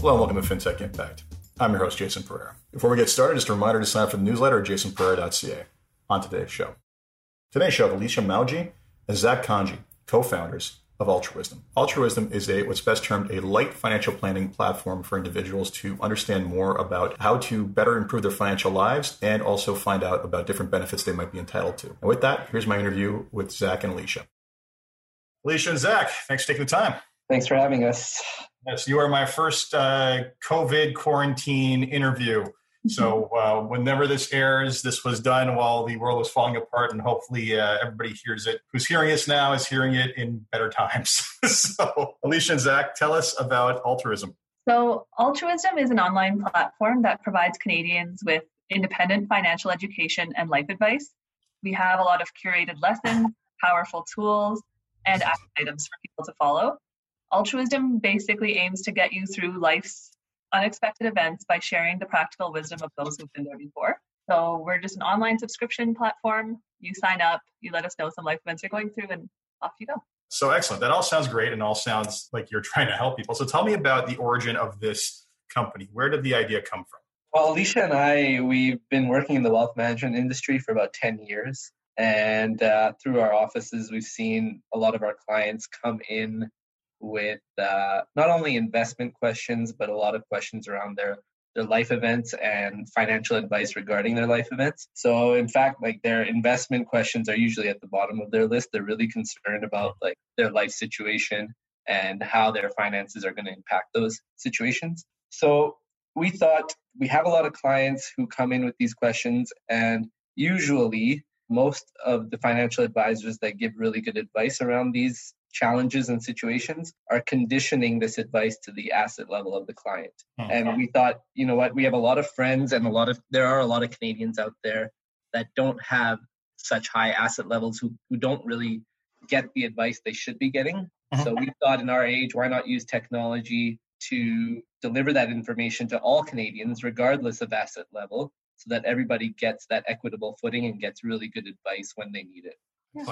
Hello and welcome to FinTech Impact. I'm your host, Jason Pereira. Before we get started, just a reminder to sign up for the newsletter at jasonpereira.ca. On today's show. Today's show, with Alicia Mauji and Zach Kanji, co-founders of Altruism. Altruism is a what's best termed a light financial planning platform for individuals to understand more about how to better improve their financial lives and also find out about different benefits they might be entitled to. And with that, here's my interview with Zach and Alicia. Alicia and Zach, thanks for taking the time. Thanks for having us. Yes, you are my first uh, COVID quarantine interview. So, uh, whenever this airs, this was done while the world was falling apart, and hopefully uh, everybody hears it. Who's hearing us now is hearing it in better times. so, Alicia and Zach, tell us about Altruism. So, Altruism is an online platform that provides Canadians with independent financial education and life advice. We have a lot of curated lessons, powerful tools, and action items for people to follow. Altruism basically aims to get you through life's unexpected events by sharing the practical wisdom of those who've been there before. So we're just an online subscription platform. You sign up, you let us know some life events you're going through, and off you go. So excellent. That all sounds great and all sounds like you're trying to help people. So tell me about the origin of this company. Where did the idea come from? Well, Alicia and I, we've been working in the wealth management industry for about 10 years. And uh, through our offices, we've seen a lot of our clients come in with uh, not only investment questions, but a lot of questions around their their life events and financial advice regarding their life events. So in fact, like their investment questions are usually at the bottom of their list. They're really concerned about like their life situation and how their finances are going to impact those situations. So we thought we have a lot of clients who come in with these questions and usually most of the financial advisors that give really good advice around these challenges and situations are conditioning this advice to the asset level of the client. Mm-hmm. And we thought, you know what, we have a lot of friends and a lot of there are a lot of Canadians out there that don't have such high asset levels who, who don't really get the advice they should be getting. Mm-hmm. So we thought in our age, why not use technology to deliver that information to all Canadians, regardless of asset level, so that everybody gets that equitable footing and gets really good advice when they need it.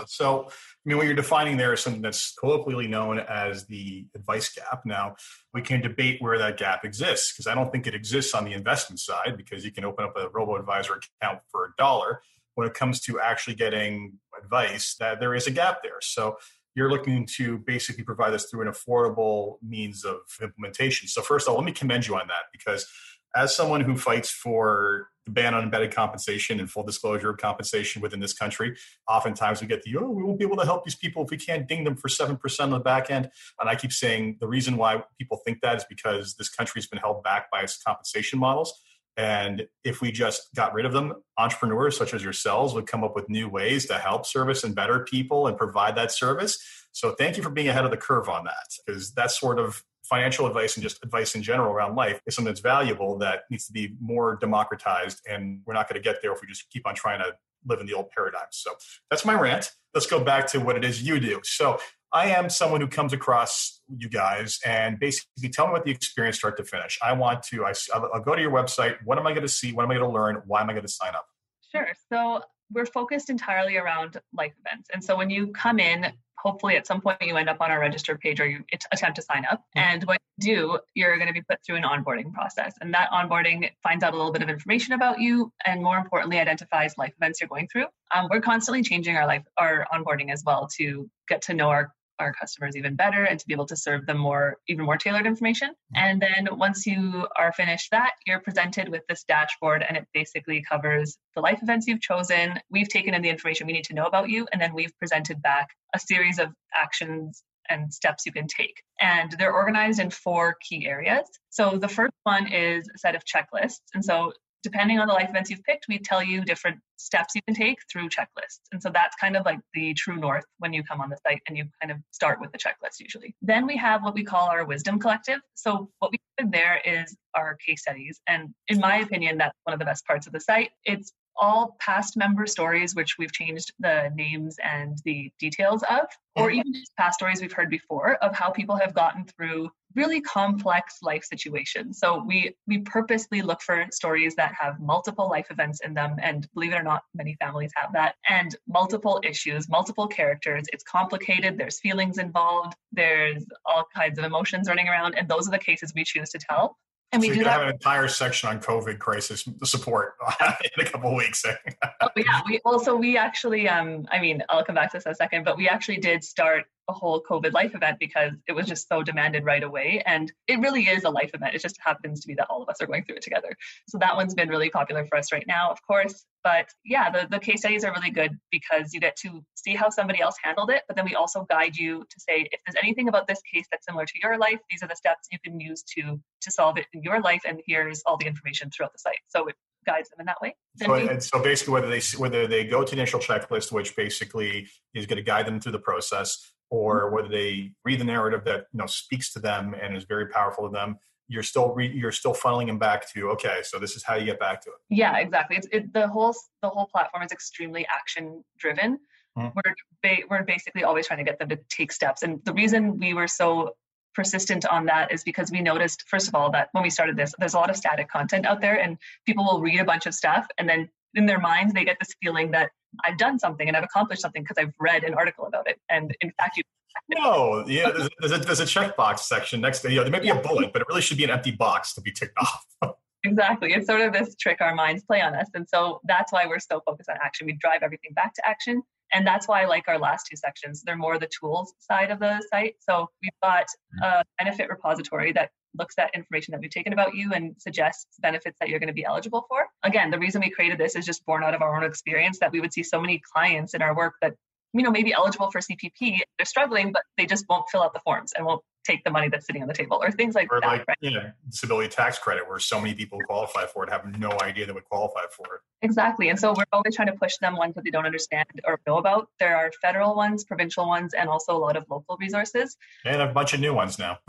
So, I mean, what you're defining there is something that's colloquially known as the advice gap. Now, we can debate where that gap exists because I don't think it exists on the investment side because you can open up a robo advisor account for a dollar. When it comes to actually getting advice, that there is a gap there. So, you're looking to basically provide this through an affordable means of implementation. So, first of all, let me commend you on that because as someone who fights for the ban on embedded compensation and full disclosure of compensation within this country, oftentimes we get the, oh, we won't be able to help these people if we can't ding them for 7% on the back end. And I keep saying the reason why people think that is because this country has been held back by its compensation models. And if we just got rid of them, entrepreneurs such as yourselves would come up with new ways to help service and better people and provide that service. So thank you for being ahead of the curve on that, because that's sort of financial advice and just advice in general around life is something that's valuable that needs to be more democratized. And we're not going to get there if we just keep on trying to live in the old paradigm. So that's my rant. Let's go back to what it is you do. So I am someone who comes across you guys and basically tell me what the experience start to finish. I want to, I, I'll go to your website. What am I going to see? What am I going to learn? Why am I going to sign up? Sure. So we're focused entirely around life events. And so when you come in, hopefully at some point you end up on our register page or you attempt to sign up. Mm-hmm. And when you do, you're going to be put through an onboarding process. And that onboarding finds out a little bit of information about you and more importantly, identifies life events you're going through. Um, we're constantly changing our life, our onboarding as well to get to know our our customers even better and to be able to serve them more even more tailored information mm-hmm. and then once you are finished that you're presented with this dashboard and it basically covers the life events you've chosen we've taken in the information we need to know about you and then we've presented back a series of actions and steps you can take. And they're organized in four key areas. So the first one is a set of checklists. And so depending on the life events you've picked, we tell you different steps you can take through checklists. And so that's kind of like the true north when you come on the site and you kind of start with the checklist usually. Then we have what we call our wisdom collective. So what we put there is our case studies. And in my opinion, that's one of the best parts of the site. It's all past member stories, which we've changed the names and the details of, or mm-hmm. even just past stories we've heard before of how people have gotten through really complex life situations. So we we purposely look for stories that have multiple life events in them and believe it or not many families have that and multiple issues, multiple characters. It's complicated, there's feelings involved, there's all kinds of emotions running around and those are the cases we choose to tell. And we you do could that have an entire section on COVID crisis support in a couple of weeks. oh, yeah, we also we actually um I mean I'll come back to this in a second, but we actually did start a whole COVID life event because it was just so demanded right away. And it really is a life event. It just happens to be that all of us are going through it together. So that one's been really popular for us right now, of course. But yeah, the, the case studies are really good because you get to see how somebody else handled it. But then we also guide you to say, if there's anything about this case that's similar to your life, these are the steps you can use to to solve it in your life. And here's all the information throughout the site. So it guides them in that way. So, we, so basically, whether they whether they go to the initial checklist, which basically is going to guide them through the process, or whether they read the narrative that you know speaks to them and is very powerful to them you're still re- you're still funneling them back to okay so this is how you get back to it. Yeah exactly. It's it, the whole the whole platform is extremely action driven mm-hmm. we're ba- we're basically always trying to get them to take steps. And the reason we were so persistent on that is because we noticed first of all that when we started this there's a lot of static content out there and people will read a bunch of stuff and then in their minds they get this feeling that I've done something and I've accomplished something because I've read an article about it. And in fact, you no, yeah, there's, there's, a, there's a checkbox section next to you know, there may be a bullet, but it really should be an empty box to be ticked off. exactly. It's sort of this trick our minds play on us. And so that's why we're so focused on action. We drive everything back to action. And that's why I like our last two sections. They're more the tools side of the site. So we've got a benefit repository that looks at information that we've taken about you and suggests benefits that you're going to be eligible for. Again, the reason we created this is just born out of our own experience that we would see so many clients in our work that you know maybe eligible for CPP, they're struggling, but they just won't fill out the forms and won't take the money that's sitting on the table or things like or that. Like, right? you know, disability tax credit where so many people qualify for it have no idea they would qualify for it. Exactly. And so we're always trying to push them ones that they don't understand or know about. There are federal ones, provincial ones, and also a lot of local resources. And a bunch of new ones now.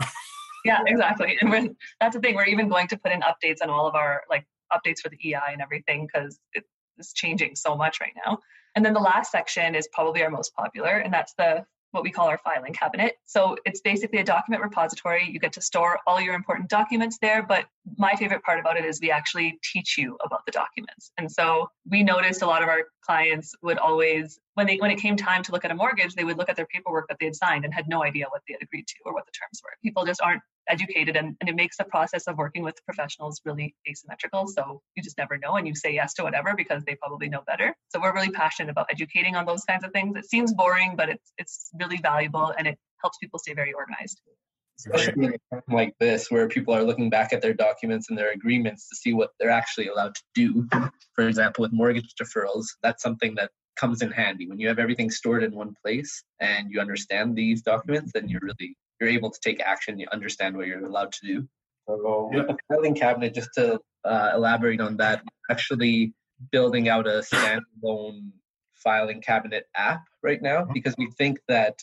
yeah, exactly. And that's the thing. We're even going to put in updates on all of our like updates for the EI and everything because it's changing so much right now. And then the last section is probably our most popular, and that's the what we call our filing cabinet. So it's basically a document repository. You get to store all your important documents there, but my favorite part about it is we actually teach you about the documents. And so we noticed a lot of our clients would always when they when it came time to look at a mortgage, they would look at their paperwork that they had signed and had no idea what they had agreed to or what the terms were. People just aren't educated and, and it makes the process of working with professionals really asymmetrical. So you just never know and you say yes to whatever because they probably know better. So we're really passionate about educating on those kinds of things. It seems boring but it's it's really valuable and it helps people stay very organized. Especially in a time like this where people are looking back at their documents and their agreements to see what they're actually allowed to do. For example with mortgage deferrals that's something that comes in handy. When you have everything stored in one place and you understand these documents then you're really you're able to take action, you understand what you're allowed to do. So yeah. with the filing cabinet, just to uh, elaborate on that, actually building out a standalone filing cabinet app right now mm-hmm. because we think that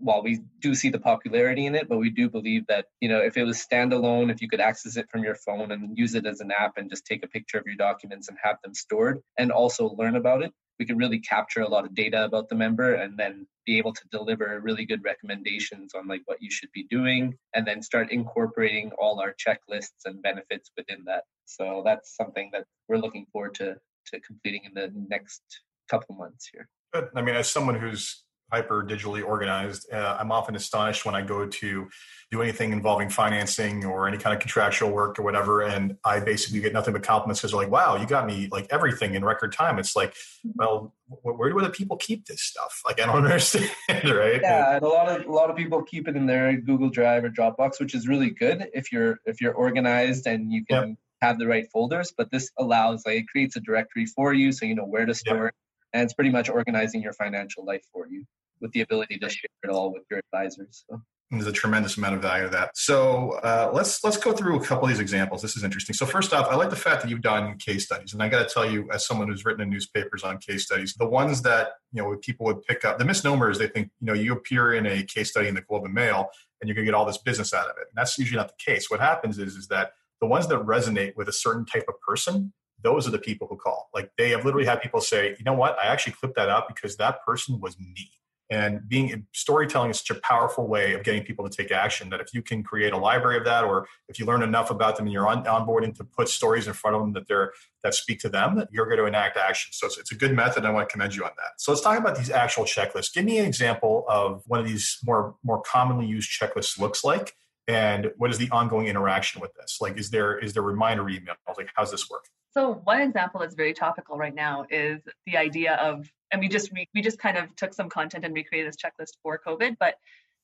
while we do see the popularity in it, but we do believe that, you know, if it was standalone, if you could access it from your phone and use it as an app and just take a picture of your documents and have them stored and also learn about it, we can really capture a lot of data about the member and then be able to deliver really good recommendations on like what you should be doing and then start incorporating all our checklists and benefits within that so that's something that we're looking forward to to completing in the next couple months here Good. I mean, as someone who's hyper digitally organized. Uh, I'm often astonished when I go to do anything involving financing or any kind of contractual work or whatever, and I basically get nothing but compliments because they're like, "Wow, you got me like everything in record time." It's like, well, where do the people keep this stuff? Like, I don't understand, right? Yeah, and a lot of a lot of people keep it in their Google Drive or Dropbox, which is really good if you're if you're organized and you can. Yep. have the right folders but this allows like it creates a directory for you so you know where to store yep and it's pretty much organizing your financial life for you with the ability to share it all with your advisors. So. There's a tremendous amount of value to that. So uh, let's let's go through a couple of these examples. This is interesting. So first off, I like the fact that you've done case studies, and I got to tell you, as someone who's written in newspapers on case studies, the ones that you know people would pick up, the misnomer is they think you know you appear in a case study in the Globe and Mail, and you're going to get all this business out of it. And that's usually not the case. What happens is is that the ones that resonate with a certain type of person those are the people who call. Like they have literally had people say, you know what, I actually clipped that out because that person was me. And being storytelling is such a powerful way of getting people to take action that if you can create a library of that, or if you learn enough about them and you're on, onboarding to put stories in front of them that they're that speak to them, that you're going to enact action. So it's, it's a good method. I want to commend you on that. So let's talk about these actual checklists. Give me an example of one of these more more commonly used checklists looks like, and what is the ongoing interaction with this? Like, is there is there reminder emails? Like, how's this work? So one example that's very topical right now is the idea of, and we just we, we just kind of took some content and recreated this checklist for COVID, but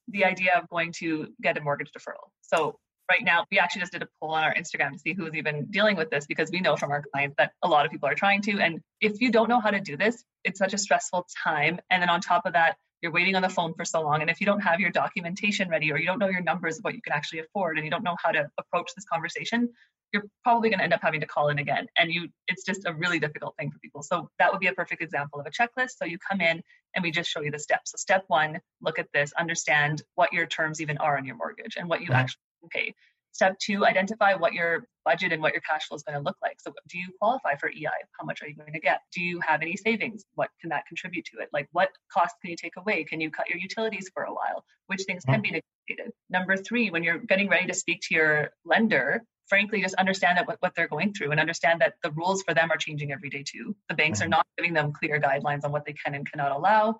the idea of going to get a mortgage deferral. So right now we actually just did a poll on our Instagram to see who's even dealing with this because we know from our clients that a lot of people are trying to. And if you don't know how to do this, it's such a stressful time. And then on top of that, you're waiting on the phone for so long. And if you don't have your documentation ready or you don't know your numbers of what you can actually afford and you don't know how to approach this conversation, you're probably going to end up having to call in again and you it's just a really difficult thing for people so that would be a perfect example of a checklist so you come in and we just show you the steps so step one look at this understand what your terms even are on your mortgage and what you mm-hmm. actually pay step two identify what your budget and what your cash flow is going to look like. So do you qualify for ei how much are you going to get? Do you have any savings? What can that contribute to it? Like what costs can you take away? Can you cut your utilities for a while? Which things can mm-hmm. be negotiated. Number three when you're getting ready to speak to your lender frankly just understand that what, what they're going through and understand that the rules for them are changing every day too. The banks are mm-hmm. not giving them clear guidelines on what they can and cannot allow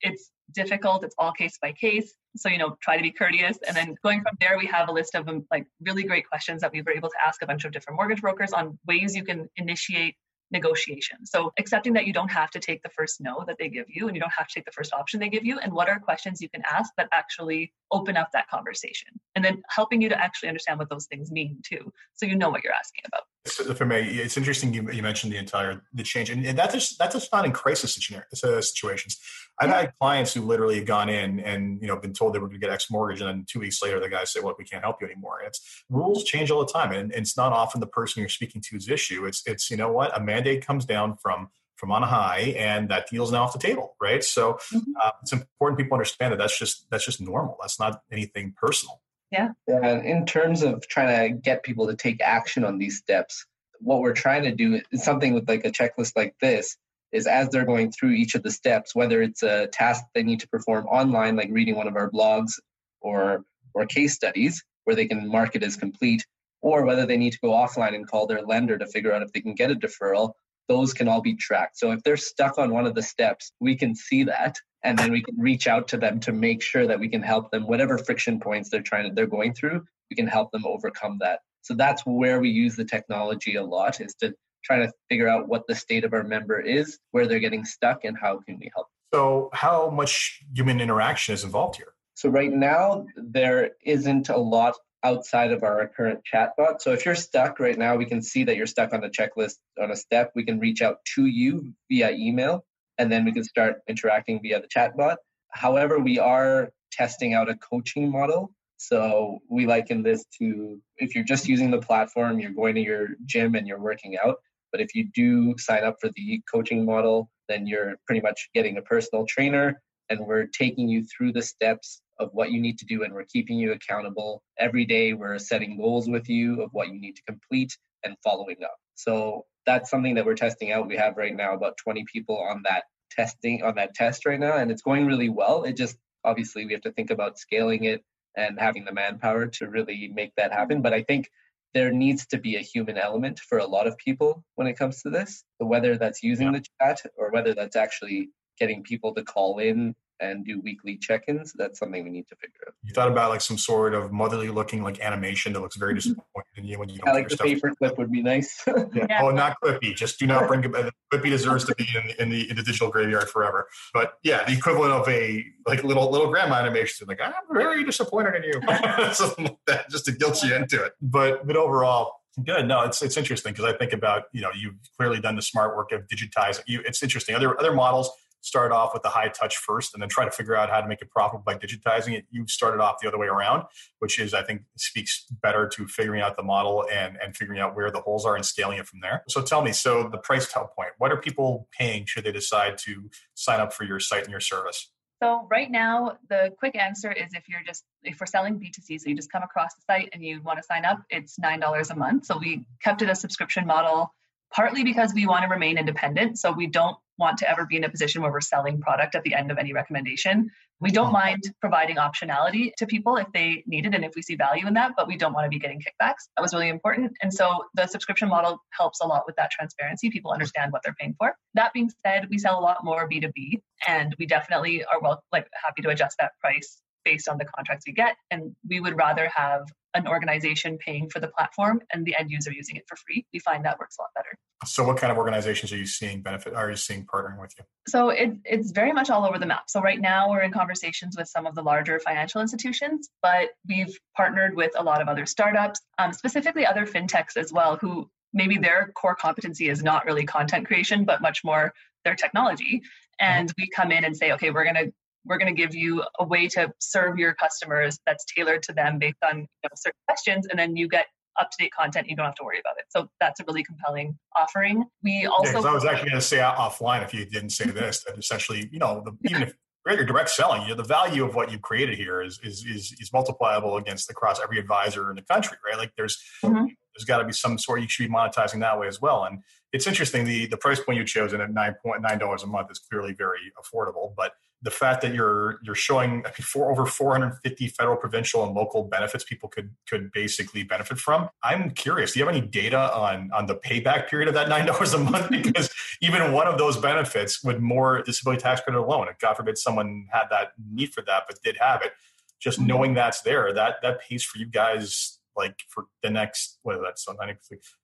it's difficult it's all case by case so you know try to be courteous and then going from there we have a list of um, like really great questions that we were able to ask a bunch of different mortgage brokers on ways you can initiate negotiation. So accepting that you don't have to take the first no that they give you and you don't have to take the first option they give you and what are questions you can ask that actually open up that conversation. And then helping you to actually understand what those things mean too. So you know what you're asking about. For me, it's interesting you, you mentioned the entire the change, and, and that's just that's just not in crisis uh, situations. I've yeah. had clients who literally have gone in and you know been told they were going to get X mortgage, and then two weeks later the guys say, "Well, we can't help you anymore." And it's rules change all the time, and, and it's not often the person you're speaking to's issue. It's it's you know what a mandate comes down from from on high, and that deal's now off the table, right? So mm-hmm. uh, it's important people understand that that's just that's just normal. That's not anything personal. Yeah. And in terms of trying to get people to take action on these steps, what we're trying to do is something with like a checklist like this is as they're going through each of the steps, whether it's a task they need to perform online, like reading one of our blogs or or case studies where they can mark it as complete, or whether they need to go offline and call their lender to figure out if they can get a deferral, those can all be tracked. So if they're stuck on one of the steps, we can see that and then we can reach out to them to make sure that we can help them whatever friction points they're trying to they're going through we can help them overcome that. So that's where we use the technology a lot is to try to figure out what the state of our member is where they're getting stuck and how can we help. So how much human interaction is involved here? So right now there isn't a lot outside of our current chatbot. So if you're stuck right now, we can see that you're stuck on a checklist on a step. We can reach out to you via email and then we can start interacting via the chatbot. However, we are testing out a coaching model. So we liken this to if you're just using the platform, you're going to your gym and you're working out. But if you do sign up for the coaching model, then you're pretty much getting a personal trainer and we're taking you through the steps of what you need to do and we're keeping you accountable. Every day we're setting goals with you of what you need to complete and following up. So that's something that we're testing out. We have right now about 20 people on that testing on that test right now and it's going really well. It just obviously we have to think about scaling it and having the manpower to really make that happen. But I think there needs to be a human element for a lot of people when it comes to this. Whether that's using yeah. the chat or whether that's actually getting people to call in and do weekly check-ins that's something we need to figure out you thought about like some sort of motherly looking like animation that looks very mm-hmm. disappointing in you when you don't I like the paper clip would be nice yeah. yeah. oh not clippy just do not bring it clippy deserves to be in, in, the in the digital graveyard forever but yeah the equivalent of a like little little grandma animation like i'm very disappointed in you something like that just to guilt you into it but but overall Good. No, it's it's interesting because I think about you know you've clearly done the smart work of digitizing. You, it's interesting. Other other models start off with the high touch first and then try to figure out how to make it profitable by digitizing it. You've started off the other way around, which is, I think, speaks better to figuring out the model and, and figuring out where the holes are and scaling it from there. So tell me, so the price tell point, what are people paying should they decide to sign up for your site and your service? So right now, the quick answer is if you're just if we're selling B2C, so you just come across the site and you want to sign up, it's nine dollars a month. So we kept it a subscription model partly because we want to remain independent. So we don't want to ever be in a position where we're selling product at the end of any recommendation. We don't mm-hmm. mind providing optionality to people if they need it and if we see value in that, but we don't want to be getting kickbacks. That was really important. And so the subscription model helps a lot with that transparency. People understand what they're paying for. That being said, we sell a lot more B2B and we definitely are well like happy to adjust that price based on the contracts we get. And we would rather have an organization paying for the platform and the end user using it for free. We find that works a lot better. So, what kind of organizations are you seeing benefit? Are you seeing partnering with you? So, it, it's very much all over the map. So, right now we're in conversations with some of the larger financial institutions, but we've partnered with a lot of other startups, um, specifically other fintechs as well, who maybe their core competency is not really content creation, but much more their technology. And we come in and say, okay, we're going to we're going to give you a way to serve your customers that's tailored to them based on you know, certain questions and then you get up to date content you don't have to worry about it. So that's a really compelling offering. We also yeah, i was actually going to say offline if you didn't say this that essentially you know the, even if you're direct selling you know, the value of what you've created here is, is is is multipliable against across every advisor in the country right? Like there's mm-hmm. there's got to be some sort you should be monetizing that way as well. And it's interesting the the price point you chose at nine point nine dollars a month is clearly very affordable but the fact that you're you're showing for over 450 federal, provincial, and local benefits people could could basically benefit from. I'm curious. Do you have any data on on the payback period of that nine dollars a month? Because even one of those benefits would more disability tax credit alone. If God forbid someone had that need for that but did have it, just mm-hmm. knowing that's there, that that pays for you guys like for the next what is that? So I think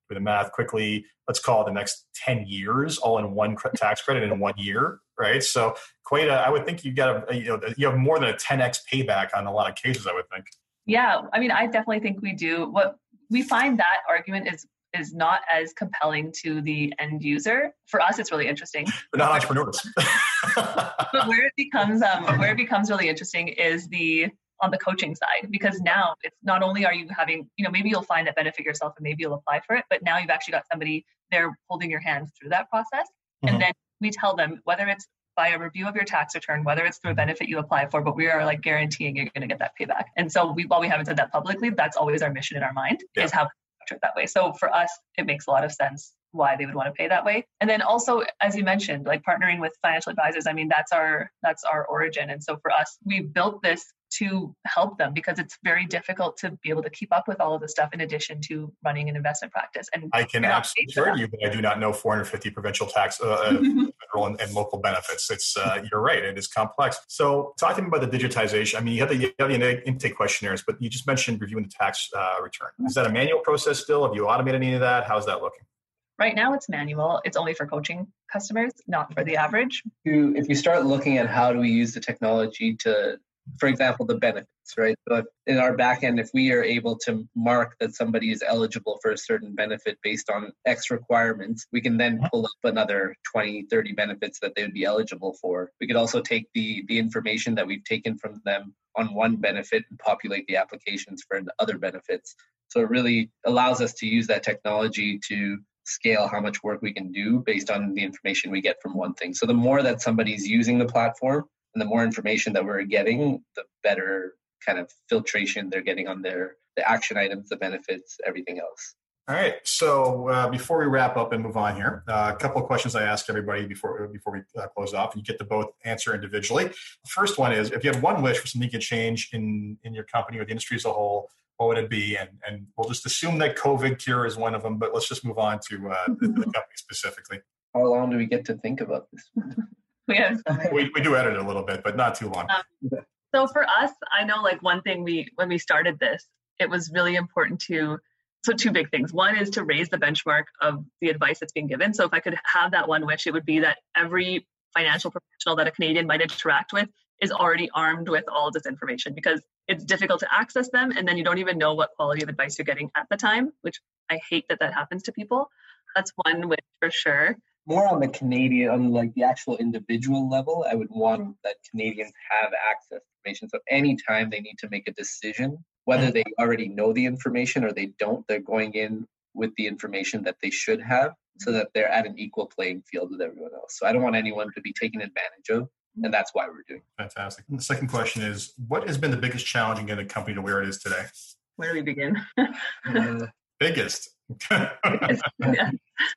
do the math quickly. Let's call it the next ten years, all in one tax credit in one year, right? So quite a. I would think you got a you know you have more than a ten x payback on a lot of cases. I would think. Yeah, I mean, I definitely think we do. What we find that argument is is not as compelling to the end user. For us, it's really interesting. But not entrepreneurs. but where it becomes um, where it becomes really interesting is the on the coaching side because now it's not only are you having you know maybe you'll find that benefit yourself and maybe you'll apply for it but now you've actually got somebody there holding your hand through that process mm-hmm. and then we tell them whether it's by a review of your tax return whether it's through a benefit you apply for but we are like guaranteeing you're going to get that payback. And so we while we haven't said that publicly that's always our mission in our mind yeah. is how it that way. So for us it makes a lot of sense why they would want to pay that way. And then also as you mentioned like partnering with financial advisors i mean that's our that's our origin. And so for us we built this to help them because it's very difficult to be able to keep up with all of the stuff in addition to running an investment practice. And I can absolutely assure you, but I do not know 450 provincial tax, uh, uh federal and, and, local benefits. It's uh, you're right; it is complex. So, talking about the digitization, I mean, you have the, you have the intake questionnaires, but you just mentioned reviewing the tax uh, return. Is that a manual process still? Have you automated any of that? How's that looking? Right now, it's manual. It's only for coaching customers, not for the average. If you start looking at how do we use the technology to for example, the benefits, right? So in our backend, if we are able to mark that somebody is eligible for a certain benefit based on X requirements, we can then uh-huh. pull up another 20, 30 benefits that they would be eligible for. We could also take the, the information that we've taken from them on one benefit and populate the applications for other benefits. So it really allows us to use that technology to scale how much work we can do based on the information we get from one thing. So the more that somebody's using the platform, and the more information that we're getting, the better kind of filtration they're getting on their the action items, the benefits, everything else. All right. So uh, before we wrap up and move on here, uh, a couple of questions I ask everybody before before we uh, close off, and you get to both answer individually. The first one is: if you had one wish for something you could change in in your company or the industry as a whole, what would it be? And and we'll just assume that COVID cure is one of them, but let's just move on to uh, the, the company specifically. How long do we get to think about this? we have we, we do edit a little bit, but not too long. Um, so for us, I know like one thing we when we started this, it was really important to so two big things. One is to raise the benchmark of the advice that's being given. So if I could have that one wish, it would be that every financial professional that a Canadian might interact with is already armed with all of this information because it's difficult to access them and then you don't even know what quality of advice you're getting at the time, which I hate that that happens to people. That's one wish for sure more on the Canadian, on like the actual individual level, I would want mm-hmm. that Canadians have access to information. So anytime they need to make a decision, whether mm-hmm. they already know the information or they don't, they're going in with the information that they should have so that they're at an equal playing field with everyone else. So I don't want anyone to be taken advantage of. And that's why we're doing. Fantastic. And the second question is, what has been the biggest challenge in getting a company to where it is today? Where do we begin? uh, biggest. yeah.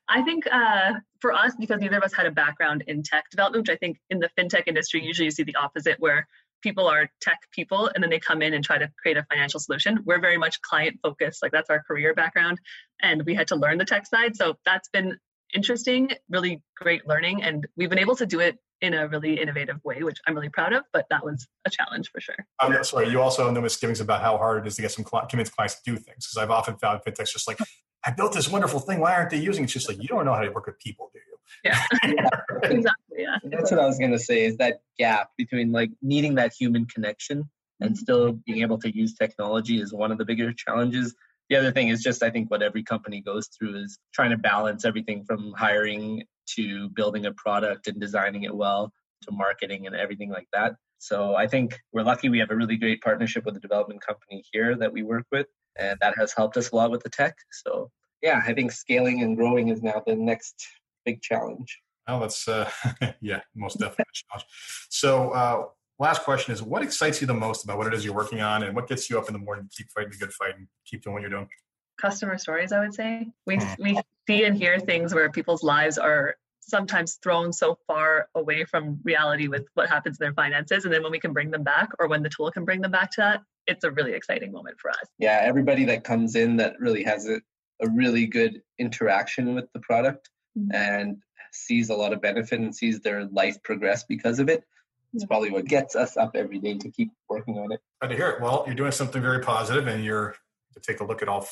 I think uh, for us, because neither of us had a background in tech development, which I think in the fintech industry, usually you see the opposite where people are tech people and then they come in and try to create a financial solution. We're very much client focused, like that's our career background. And we had to learn the tech side. So that's been interesting, really great learning. And we've been able to do it in a really innovative way, which I'm really proud of, but that was a challenge for sure. I'm sorry, you also have no misgivings about how hard it is to get some convince clients to do things. Because I've often found fintechs just like, I built this wonderful thing. Why aren't they using it? It's just like, you don't know how to work with people, do you? Yeah, exactly. Yeah. That's what I was going to say is that gap between like needing that human connection and Mm-hmm. still being able to use technology is one of the bigger challenges. The other thing is just, I think, what every company goes through is trying to balance everything from hiring to building a product and designing it well to marketing and everything like that. So I think we're lucky we have a really great partnership with a development company here that we work with, and that has helped us a lot with the tech. So yeah, I think scaling and growing is now the next big challenge. Well, that's uh, yeah, most definitely a challenge. So, uh, last question is: What excites you the most about what it is you're working on, and what gets you up in the morning to keep fighting the good fight and keep doing what you're doing? Customer stories, I would say. We Hmm. we see and hear things where people's lives are sometimes thrown so far away from reality with what happens in their finances, and then when we can bring them back, or when the tool can bring them back to that, it's a really exciting moment for us. yeah everybody that comes in that really has a, a really good interaction with the product Mhm. and sees a lot of benefit and sees their life progress because of it it's Yeah. probably what gets us up every day to keep working on it Glad to hear it. Well, you're doing something very positive, and you're to take a look at all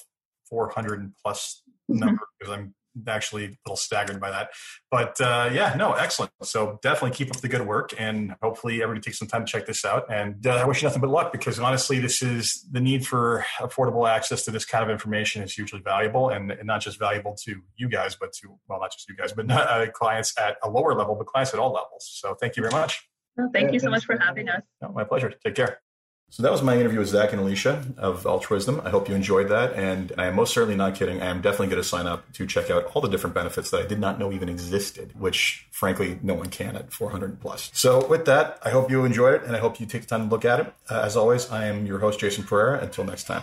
400 plus number because I'm actually a little staggered by that. But uh, yeah, no, excellent. So definitely keep up the good work, and hopefully everybody takes some time to check this out. And uh, I wish you nothing but luck because honestly, this is the need for affordable access to this kind of information is hugely valuable, and, and not just valuable to you guys, but to well, not just you guys, but not, uh, clients at a lower level, but clients at all levels. So thank you very much. Well, thank Yeah, you so much for for having having us. No, my pleasure. Take care. So that was my interview with Zach and Alicia of Altruism. I hope you enjoyed that. And I am most certainly not kidding. I am definitely going to sign up to check out all the different benefits that I did not know even existed, which frankly, no one can at 400 plus. So with that, I hope you enjoyed it and I hope you take the time to look at it. Uh, as always, I am your host, Jason Pereira. Until next time.